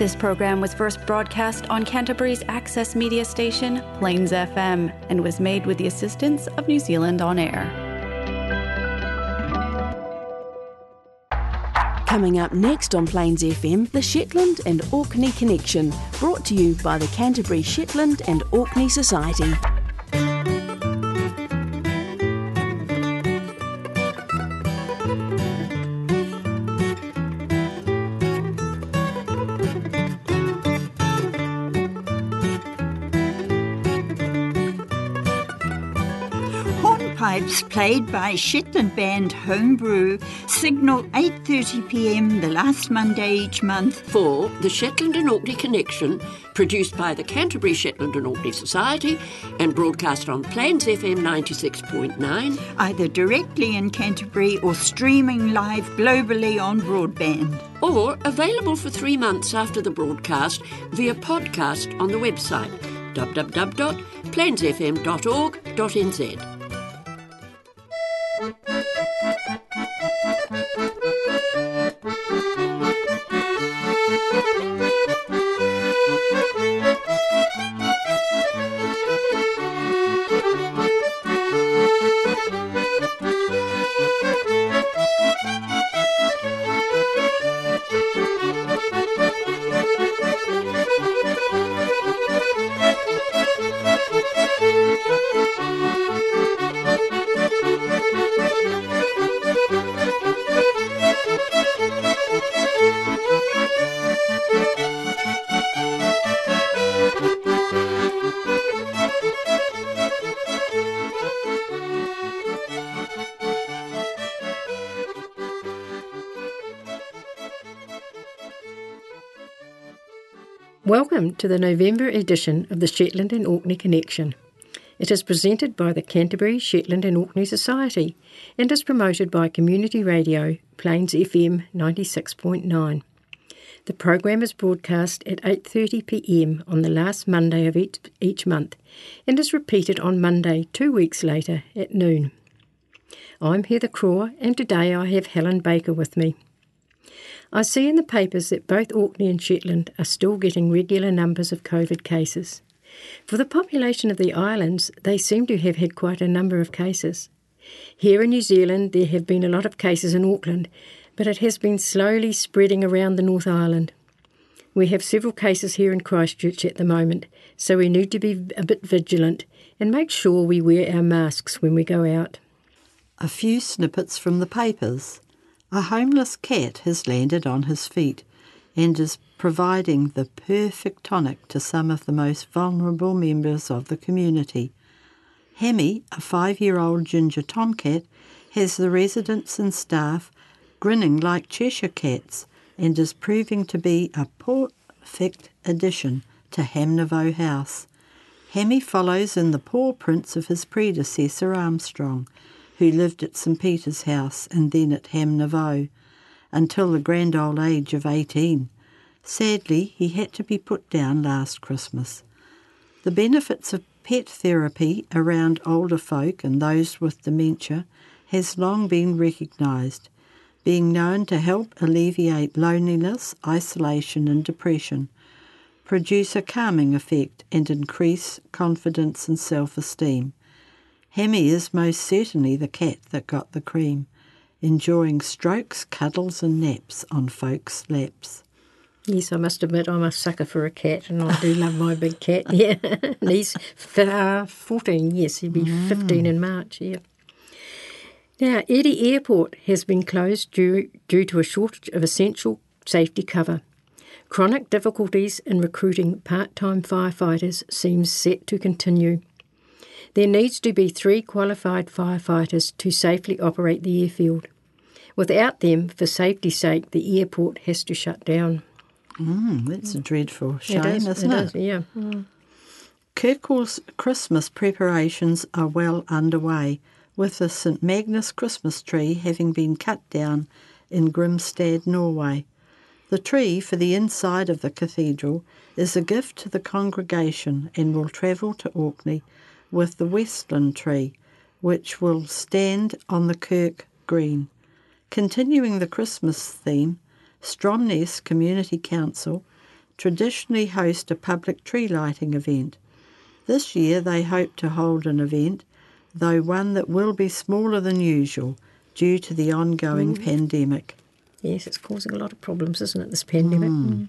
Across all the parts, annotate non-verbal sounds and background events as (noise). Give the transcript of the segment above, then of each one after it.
This program was first broadcast on Canterbury's access media station, Plains FM, and was made with the assistance of New Zealand On Air. Coming up next on Plains FM, the Shetland and Orkney Connection, brought to you by the Canterbury Shetland and Orkney Society. Played by Shetland band Homebrew signal 8.30pm the last Monday each month for the Shetland and Orkney Connection, produced by the Canterbury Shetland and Orkney Society and broadcast on Plains FM 96.9, either directly in Canterbury or streaming live globally on broadband. or available for three months after the broadcast via podcast on the website www.plainsfm.org.nz. Welcome to the November edition of the Shetland and Orkney Connection. It is presented by the Canterbury Shetland and Orkney Society and is promoted by Community Radio, Plains FM 96.9. The program is broadcast at 8:30 p.m. on the last Monday of each, each month and is repeated on Monday 2 weeks later at noon. I'm Heather Craw and today I have Helen Baker with me. I see in the papers that both Orkney and Shetland are still getting regular numbers of COVID cases. For the population of the islands, they seem to have had quite a number of cases. Here in New Zealand, there have been a lot of cases in Auckland, but it has been slowly spreading around the North Island. We have several cases here in Christchurch at the moment, so we need to be a bit vigilant and make sure we wear our masks when we go out. A few snippets from the papers. A homeless cat has landed on his feet and is providing the perfect tonic to some of the most vulnerable members of the community. Hemi, a five year old ginger tomcat, has the residents and staff grinning like Cheshire cats and is proving to be a perfect addition to Hamnavoe House. Hemi follows in the paw prints of his predecessor Armstrong, who lived at St Peter's House and then at Hamnavoe until the grand old age of 18. Sadly, he had to be put down last Christmas. The benefits of pet therapy around older folk and those with dementia has long been recognised, being known to help alleviate loneliness, isolation, and depression, produce a calming effect, and increase confidence and self esteem. Hemi is most certainly the cat that got the cream, enjoying strokes, cuddles, and naps on folks' laps. Yes, I must admit I'm a sucker for a cat, and I do love my big cat. (laughs) Yeah, he's f- uh, 14. Yes, he'll be 15 in March. Yeah. Now, Eday Airport has been closed due due to a shortage of essential safety cover. Chronic difficulties in recruiting part-time firefighters seems set to continue. There needs to be three qualified firefighters to safely operate the airfield. Without them, for safety's sake, the airport has to shut down. Mm, that's a dreadful shame, is, isn't it? is, yeah. Mm. Kirkwall's Christmas preparations are well underway, with the St Magnus Christmas tree having been cut down in Grimstad, Norway. The tree for the inside of the cathedral is a gift to the congregation and will travel to Orkney with the Westland tree, which will stand on the kirk green. Continuing the Christmas theme, Stromness Community Council traditionally host a public tree lighting event. This year they hope to hold an event, though one that will be smaller than usual due to the ongoing pandemic. Yes, it's causing a lot of problems, isn't it, this pandemic? Mm.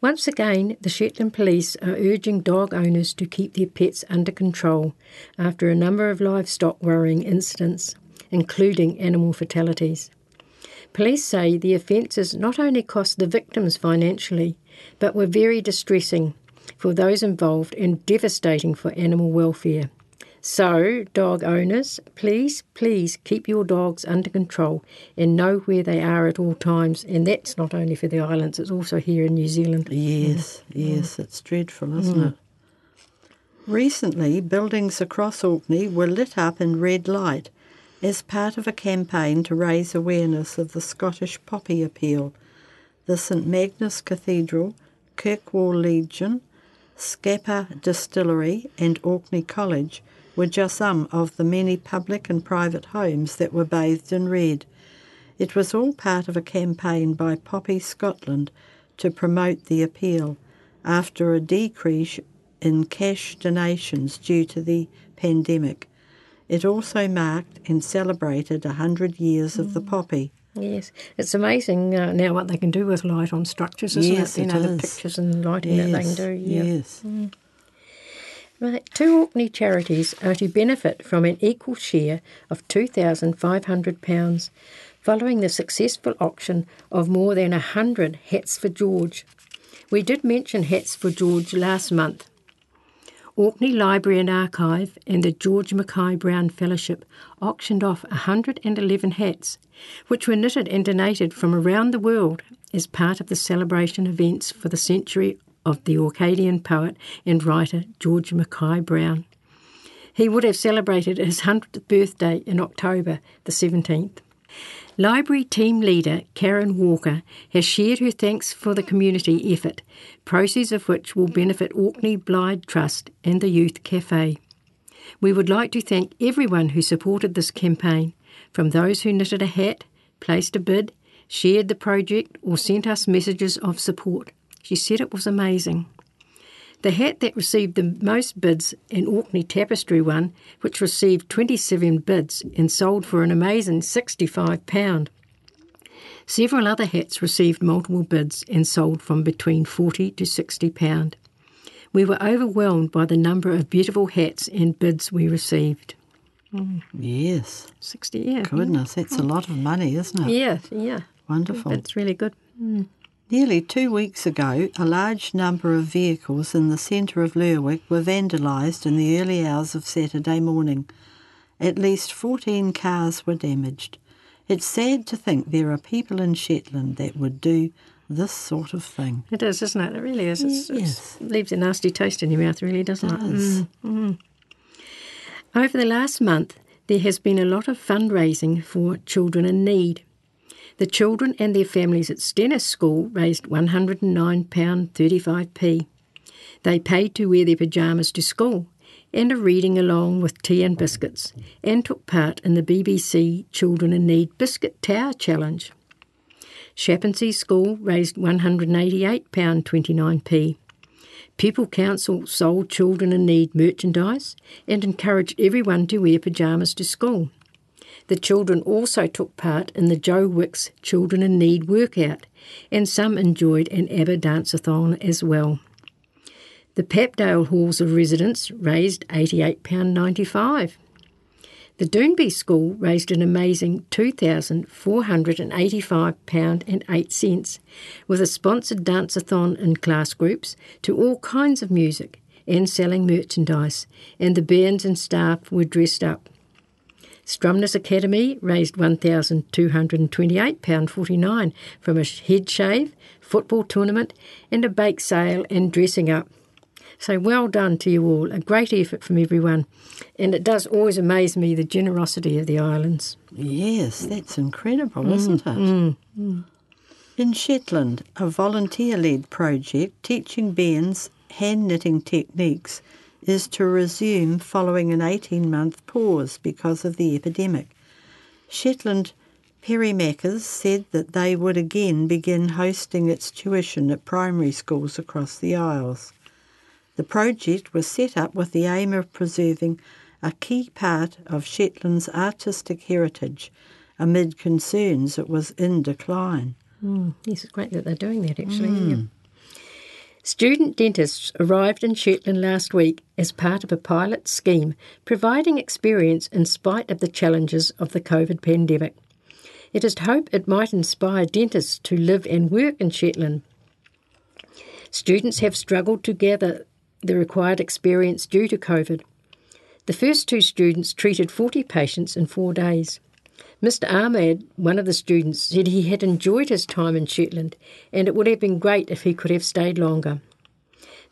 Once again, the Shetland Police are urging dog owners to keep their pets under control after a number of livestock worrying incidents, including animal fatalities. Police say the offences not only cost the victims financially, but were very distressing for those involved and devastating for animal welfare. So, dog owners, please, please keep your dogs under control and know where they are at all times. And that's not only for the islands, it's also here in New Zealand. Yes, mm. yes, it's dreadful, isn't mm. it? Recently, buildings across Orkney were lit up in red light as part of a campaign to raise awareness of the Scottish poppy appeal. The St Magnus Cathedral, Kirkwall Legion, Scapa Distillery, and Orkney College were just some of the many public and private homes that were bathed in red. It was all part of a campaign by Poppy Scotland to promote the appeal after a decrease in cash donations due to the pandemic. It also marked and celebrated a hundred years of the poppy. Yes, it's amazing uh, now what they can do with light on structures, isn't yes, it? You it know, is. the pictures and lighting yes, that they can do. Yeah. Yes. Mm. Right. Two Orkney charities are to benefit from an equal share of £2,500 following the successful auction of more than 100 hats for George. We did mention hats for George last month. Orkney Library and Archive and the George Mackay Brown Fellowship auctioned off 111 hats, which were knitted and donated from around the world as part of the celebration events for the century of the Orcadian poet and writer George Mackay Brown. He would have celebrated his 100th birthday in October the 17th. Library team leader Karen Walker has shared her thanks for the community effort, proceeds of which will benefit Orkney Blind Trust and the Youth Cafe. We would like to thank everyone who supported this campaign, from those who knitted a hat, placed a bid, shared the project, or sent us messages of support. She said it was amazing. The hat that received the most bids, an Orkney tapestry one, which received 27 bids and sold for an amazing £65. Several other hats received multiple bids and sold from between 40 to £60. We were overwhelmed by the number of beautiful hats and bids we received. Mm. Yes. 60, yeah. Goodness, that's a lot of money, isn't it? Yeah, yeah. Wonderful. That's really good. Mm. Nearly two weeks ago, a large number of vehicles in the centre of Lerwick were vandalised in the early hours of Saturday morning. At least 14 cars were damaged. It's sad to think there are people in Shetland that would do this sort of thing. It is, isn't it? It really is. It's, yes. It leaves a nasty taste in your mouth, really, doesn't it? Does. Mm, mm. Over the last month, there has been a lot of fundraising for children in need. The children and their families at Stenness School raised £109.35p. They paid to wear their pyjamas to school and are reading along with tea and biscuits and took part in the BBC Children in Need Biscuit Tower Challenge. Shapinsay School raised £188.29p. Pupil Council sold Children in Need merchandise and encouraged everyone to wear pyjamas to school. The children also took part in the Joe Wicks Children in Need workout, and some enjoyed an ABBA dance-a-thon as well. The Papdale Halls of Residence raised £88.95. The Dounby School raised an amazing £2,485.08 with a sponsored dance-a-thon in class groups to all kinds of music and selling merchandise, and the bands and staff were dressed up. Stromness Academy raised £1,228.49 from a head shave, football tournament, and a bake sale and dressing up. So well done to you all, a great effort from everyone. And it does always amaze me the generosity of the islands. Yes, that's incredible, mm, isn't it? Mm, mm. In Shetland, a volunteer led project teaching bairns hand knitting techniques is to resume following an 18 month pause because of the epidemic. Shetland Peerie Makkers said that they would again begin hosting its tuition at primary schools across the Isles. The project was set up with the aim of preserving a key part of Shetland's artistic heritage amid concerns it was in decline. Mm, yes, it's great that they're doing that actually. Yeah. Student dentists arrived in Shetland last week as part of a pilot scheme providing experience in spite of the challenges of the COVID pandemic. It is hoped it might inspire dentists to live and work in Shetland. Students have struggled to gather the required experience due to COVID. The first two students treated 40 patients in four days. Mr. Ahmed, one of the students, said he had enjoyed his time in Shetland and it would have been great if he could have stayed longer.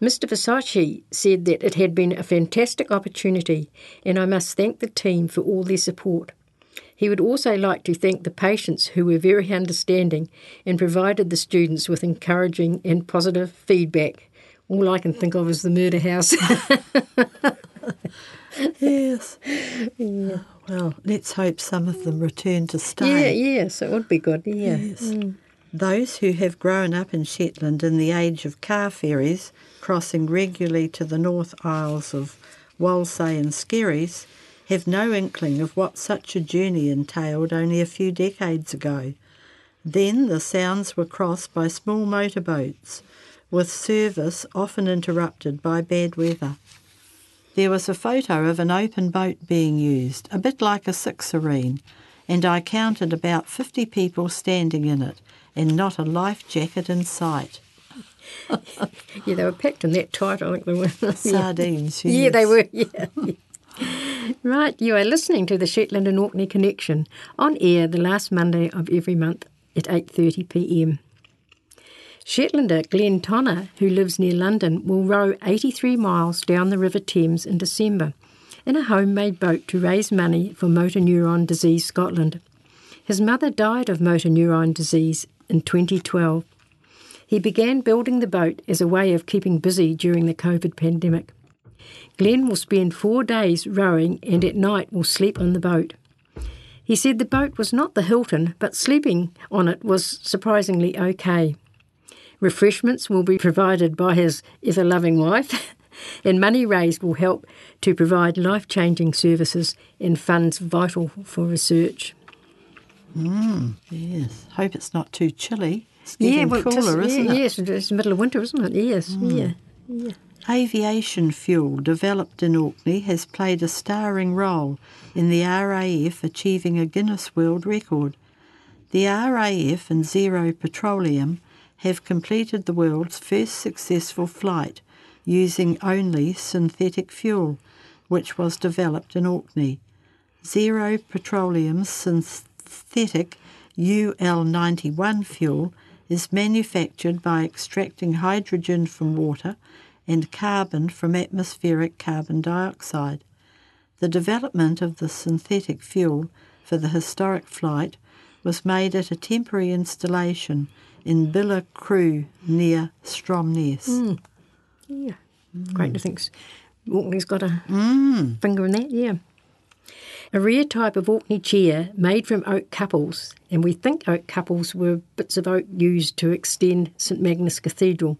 Mr. Versace said that it had been a fantastic opportunity and I must thank the team for all their support. He would also like to thank the patients who were very understanding and provided the students with encouraging and positive feedback. All I can think of is the murder house. (laughs) yes. Yeah. Well, let's hope some of them return to stay. yeah, yes, it would be good. Yeah. Yes. Mm. Those who have grown up in Shetland in the age of car ferries, crossing regularly to the North Isles of Whalsay and Skerries, have no inkling of what such a journey entailed only a few decades ago. Then the sounds were crossed by small motorboats, with service often interrupted by bad weather. There was a photo of an open boat being used, a bit like a sixareen, and I counted about 50 people standing in it and not a life jacket in sight. (laughs) Yeah, they were packed in that tight, I think they were. (laughs) Sardines. Yeah, they were. (laughs) Yeah. right, you are listening to the Shetland and Orkney Connection on air the last Monday of every month at 8:30 p.m. Shetlander Glenn Tonner, who lives near London, will row 83 miles down the River Thames in December in a homemade boat to raise money for motor neuron disease Scotland. His mother died of motor neuron disease in 2012. He began building the boat as a way of keeping busy during the COVID pandemic. Glenn will spend four days rowing and at night will sleep on the boat. He said the boat was not the Hilton, but sleeping on it was surprisingly okay. Refreshments will be provided by his ever loving wife, (laughs) and money raised will help to provide life changing services and funds vital for research. Mm, yes. Hope it's not too chilly. It's getting well, cooler, yeah, isn't it? Yes, it's the middle of winter, isn't it? Yes, mm. yeah. Aviation fuel developed in Orkney has played a starring role in the RAF achieving a Guinness World Record. The RAF and Zero Petroleum have completed the world's first successful flight using only synthetic fuel, which was developed in Orkney. Zero Petroleum synthetic UL91 fuel is manufactured by extracting hydrogen from water and carbon from atmospheric carbon dioxide. The development of the synthetic fuel for the historic flight was made at a temporary installation in Billia Croo near Stromness. Hmm. Yeah. Great to think Orkney's got a hmm. finger in that, yeah. A rare type of Orkney chair made from oak couples, and we think oak couples were bits of oak used to extend St Magnus Cathedral.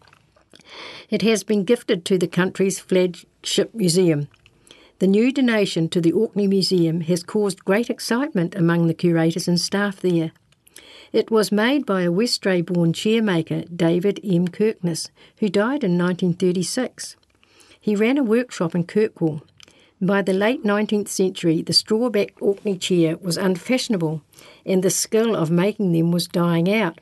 It has been gifted to the country's flagship museum. The new donation to the Orkney Museum has caused great excitement among the curators and staff there. It was made by a Westray born chairmaker, David M. Kirkness, who died in 1936. He ran a workshop in Kirkwall. By the late 19th century, the straw backed Orkney chair was unfashionable, and the skill of making them was dying out.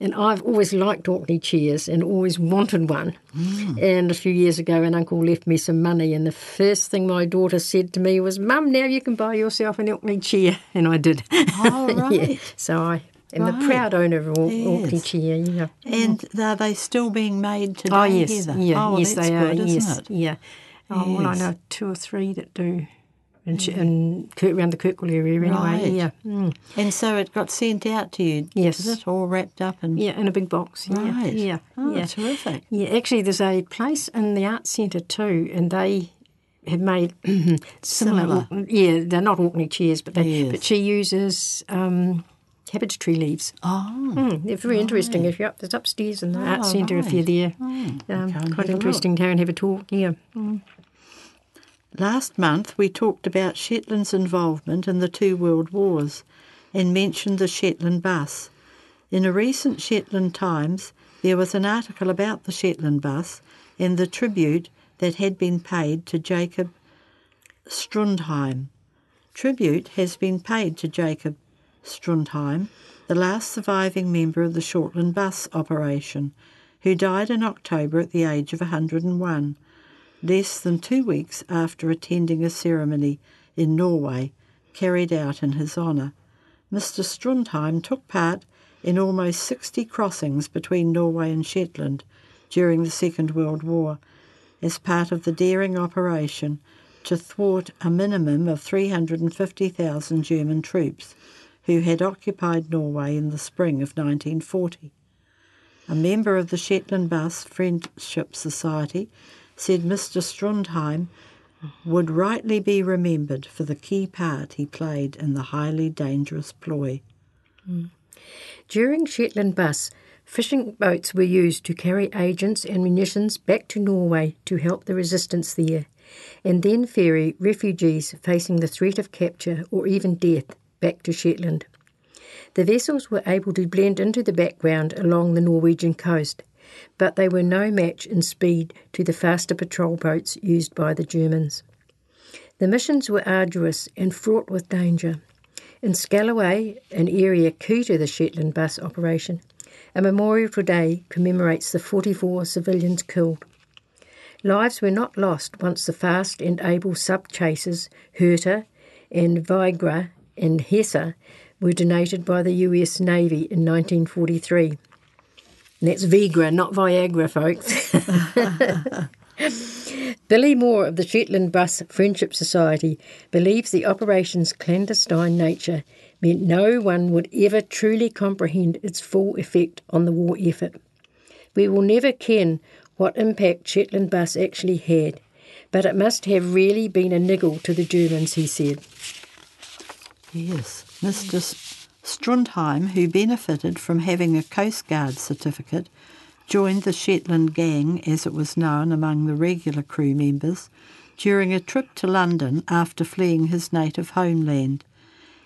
And I've always liked Orkney chairs and always wanted one. Mm. And a few years ago, an uncle left me some money, and the first thing my daughter said to me was, Mum, now you can buy yourself an Orkney chair. (laughs) And I did. Oh, (laughs) right. yeah. So I am Right. the proud owner of Orkney Yes. chair. Yeah. And are they still being made today? Oh yes, yeah, oh, yes they are. good, yes, isn't it? yeah. Oh, well, I know two or three that do, And, Kirk, around the Kirkwall area anyway. Right. Yeah, mm. And so it got sent out to you. Yes. Is it all wrapped up and yeah, in a big box. Yeah, Right. yeah, Oh, yeah. terrific. Yeah, actually, there's a place in the Arts Centre too, and they have made (clears throat) similar. Similar. Yeah, they're not Orkney chairs, but they. Yes. But she uses um, cabbage tree leaves. Oh, Mm, they're very interesting. If you're up, it's upstairs in the art Oh, centre if you're there. can Um, quite interesting to go and have a talk. Yeah. Last month we talked about Shetland's involvement in the two world wars and mentioned the Shetland bus. In a recent Shetland Times, there was an article about the Shetland bus and the tribute that had been paid to Jacob Strandheim. Tribute has been paid to Jacob Strandheim, the last surviving member of the Shetland bus operation, who died in October at the age of 101 less than two weeks after attending a ceremony in Norway carried out in his honour. Mr. Strandheim took part in almost 60 crossings between Norway and Shetland during the Second World War as part of the daring operation to thwart a minimum of 350,000 German troops who had occupied Norway in the spring of 1940. A member of the Shetland Bus Friendship Society said Mr. Strandheim would rightly be remembered for the key part he played in the highly dangerous ploy. During Shetland bus, fishing boats were used to carry agents and munitions back to Norway to help the resistance there, and then ferry refugees facing the threat of capture or even death back to Shetland. The vessels were able to blend into the background along the Norwegian coast, but they were no match in speed to the faster patrol boats used by the Germans. The missions were arduous and fraught with danger. In Scalloway, an area key to the Shetland bus operation, a memorial today commemorates the 44 civilians killed. Lives were not lost once the fast and able sub chasers Herta and Vigra and Hessa were donated by the US Navy in 1943. And that's Vigra, not Viagra, folks. (laughs) Billy Moore of the Shetland Bus Friendship Society believes the operation's clandestine nature meant no one would ever truly comprehend its full effect on the war effort. We will never ken what impact Shetland Bus actually had, but it must have really been a niggle to the Germans, he said. Yes, Mr. Strandheim, who benefited from having a Coast Guard certificate, joined the Shetland Gang, as it was known among the regular crew members, during a trip to London after fleeing his native homeland.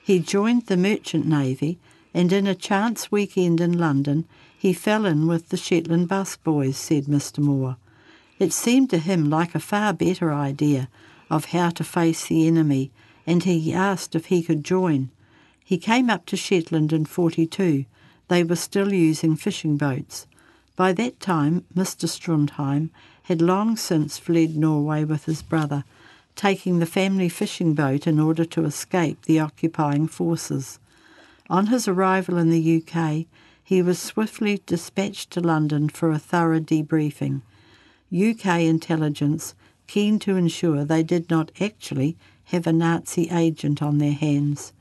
He joined the Merchant Navy, and in a chance weekend in London, he fell in with the Shetland bus boys, said Mr. Moore. It seemed to him like a far better idea of how to face the enemy, and he asked if he could join. He came up to Shetland in 42. They were still using fishing boats. By that time, Mr. Strandheim had long since fled Norway with his brother, taking the family fishing boat in order to escape the occupying forces. On his arrival in the UK, he was swiftly dispatched to London for a thorough debriefing. UK intelligence, keen to ensure they did not actually have a Nazi agent on their hands.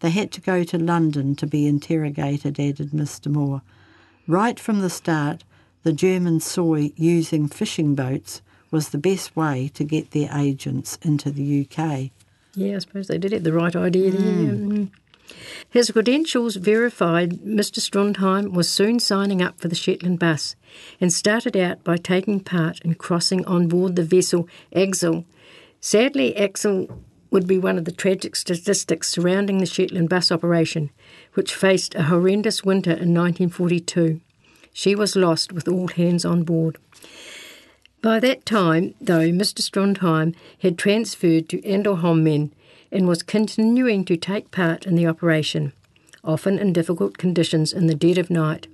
They had to go to London to be interrogated, added Mr. Moore. Right from the start, the Germans saw using fishing boats was the best way to get their agents into the UK. Yeah, I suppose they did have the right idea there. Mm. His credentials verified, Mr. Strandheim was soon signing up for the Shetland bus and started out by taking part in crossing on board the vessel Aksel. Sadly, Aksel would be one of the tragic statistics surrounding the Shetland bus operation, which faced a horrendous winter in 1942. She was lost with all hands on board. By that time, though, Mr. Strandheim had transferred to Endelholmen and was continuing to take part in the operation, often in difficult conditions in the dead of night.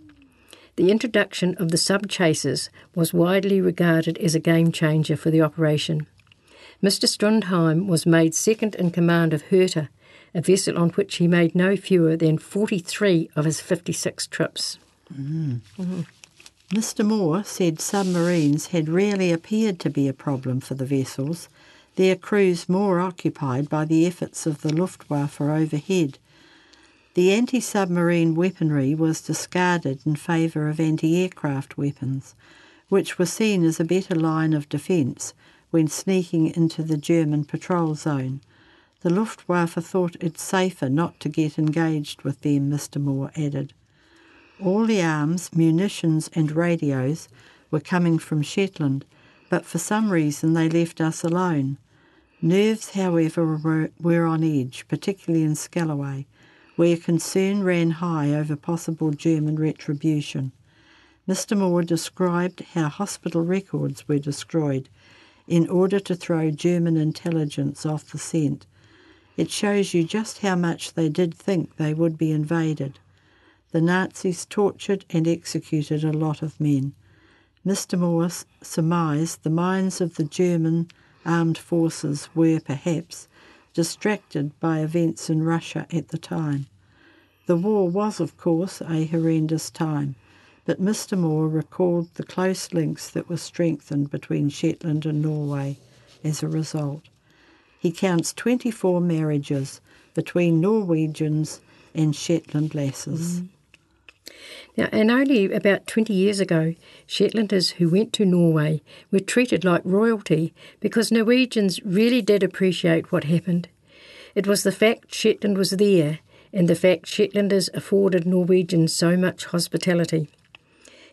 The introduction of the sub chasers was widely regarded as a game changer for the operation. Mr. Strandheim was made second in command of Herta, a vessel on which he made no fewer than 43 of his 56 trips. Mm-hmm. Mr. Moore said submarines had rarely appeared to be a problem for the vessels, their crews more occupied by the efforts of the Luftwaffe overhead. The anti submarine weaponry was discarded in favour of anti aircraft weapons, which were seen as a better line of defence when sneaking into the German patrol zone. The Luftwaffe thought it safer not to get engaged with them, Mr. Moore added. All the arms, munitions, and radios were coming from Shetland, but for some reason they left us alone. Nerves, however, were, on edge, particularly in Scalloway, where concern ran high over possible German retribution. Mr. Moore described how hospital records were destroyed in order to throw German intelligence off the scent. It shows you just how much they did think they would be invaded. The Nazis tortured and executed a lot of men. Mr. Moore surmised the minds of the German armed forces were perhaps distracted by events in Russia at the time. The war was, of course, a horrendous time, but Mr. Moore recalled the close links that were strengthened between Shetland and Norway as a result. He counts 24 marriages between Norwegians and Shetland lasses. Mm. Now, and only about 20 years ago, Shetlanders who went to Norway were treated like royalty because Norwegians really did appreciate what happened. It was the fact Shetland was there and the fact Shetlanders afforded Norwegians so much hospitality.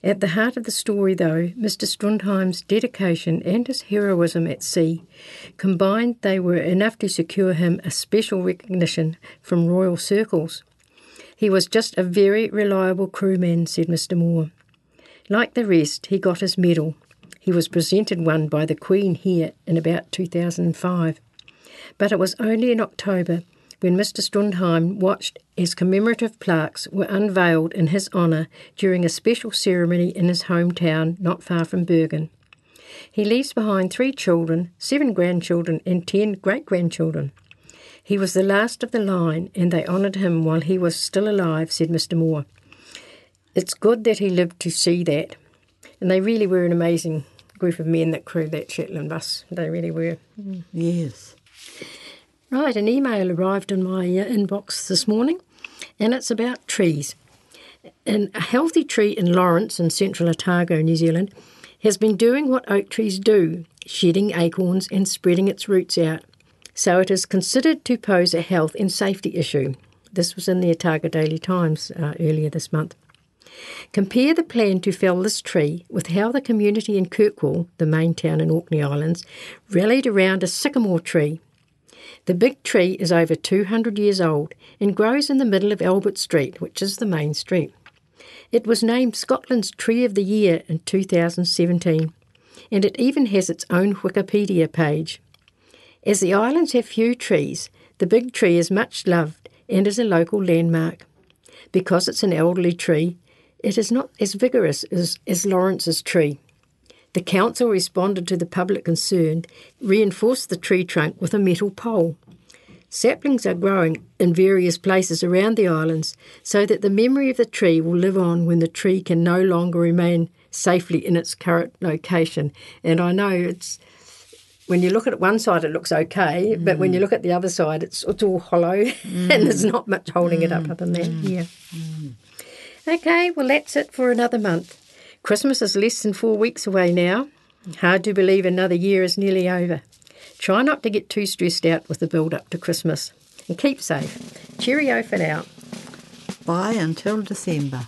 At the heart of the story, though, Mr. Strandheim's dedication and his heroism at sea combined, they were enough to secure him a special recognition from royal circles. He was just a very reliable crewman, said Mr. Moore. Like the rest, he got his medal. He was presented one by the Queen here in about 2005. But it was only in October when Mr. Strandheim watched as commemorative plaques were unveiled in his honour during a special ceremony in his hometown not far from Bergen. He leaves behind three children, seven grandchildren, and ten great grandchildren. He was the last of the line, and they honoured him while he was still alive, said Mr. Moore. It's good that he lived to see that. And they really were an amazing group of men that crewed that Shetland bus. They really were. Mm. Yes. Right, an email arrived in my uh, inbox this morning, and it's about trees. And a healthy tree in Lawrence in central Otago, New Zealand, has been doing what oak trees do, shedding acorns and spreading its roots out so it is considered to pose a health and safety issue. This was in the Otago Daily Times uh, earlier this month. Compare the plan to fell this tree with how the community in Kirkwall, the main town in Orkney Islands, rallied around a sycamore tree. The big tree is over 200 years old and grows in the middle of Albert Street, which is the main street. It was named Scotland's Tree of the Year in 2017, and it even has its own Wikipedia page. As the islands have few trees, the big tree is much loved and is a local landmark. Because it's an elderly tree, it is not as vigorous as, as Lawrence's tree. The council responded to the public concern, reinforced the tree trunk with a metal pole. Saplings are growing in various places around the islands so that the memory of the tree will live on when the tree can no longer remain safely in its current location. And I know it's when you look at one side, it looks okay, mm. but when you mm. look at the other side, it's, it's all hollow mm. (laughs) and there's not much holding it up other than that. Mm. Yeah. Mm. Okay, well, that's it for another month. Christmas is less than four weeks away now. Hard to believe another year is nearly over. Try not to get too stressed out with the build up to Christmas and keep safe. Cheerio for now. Bye until December.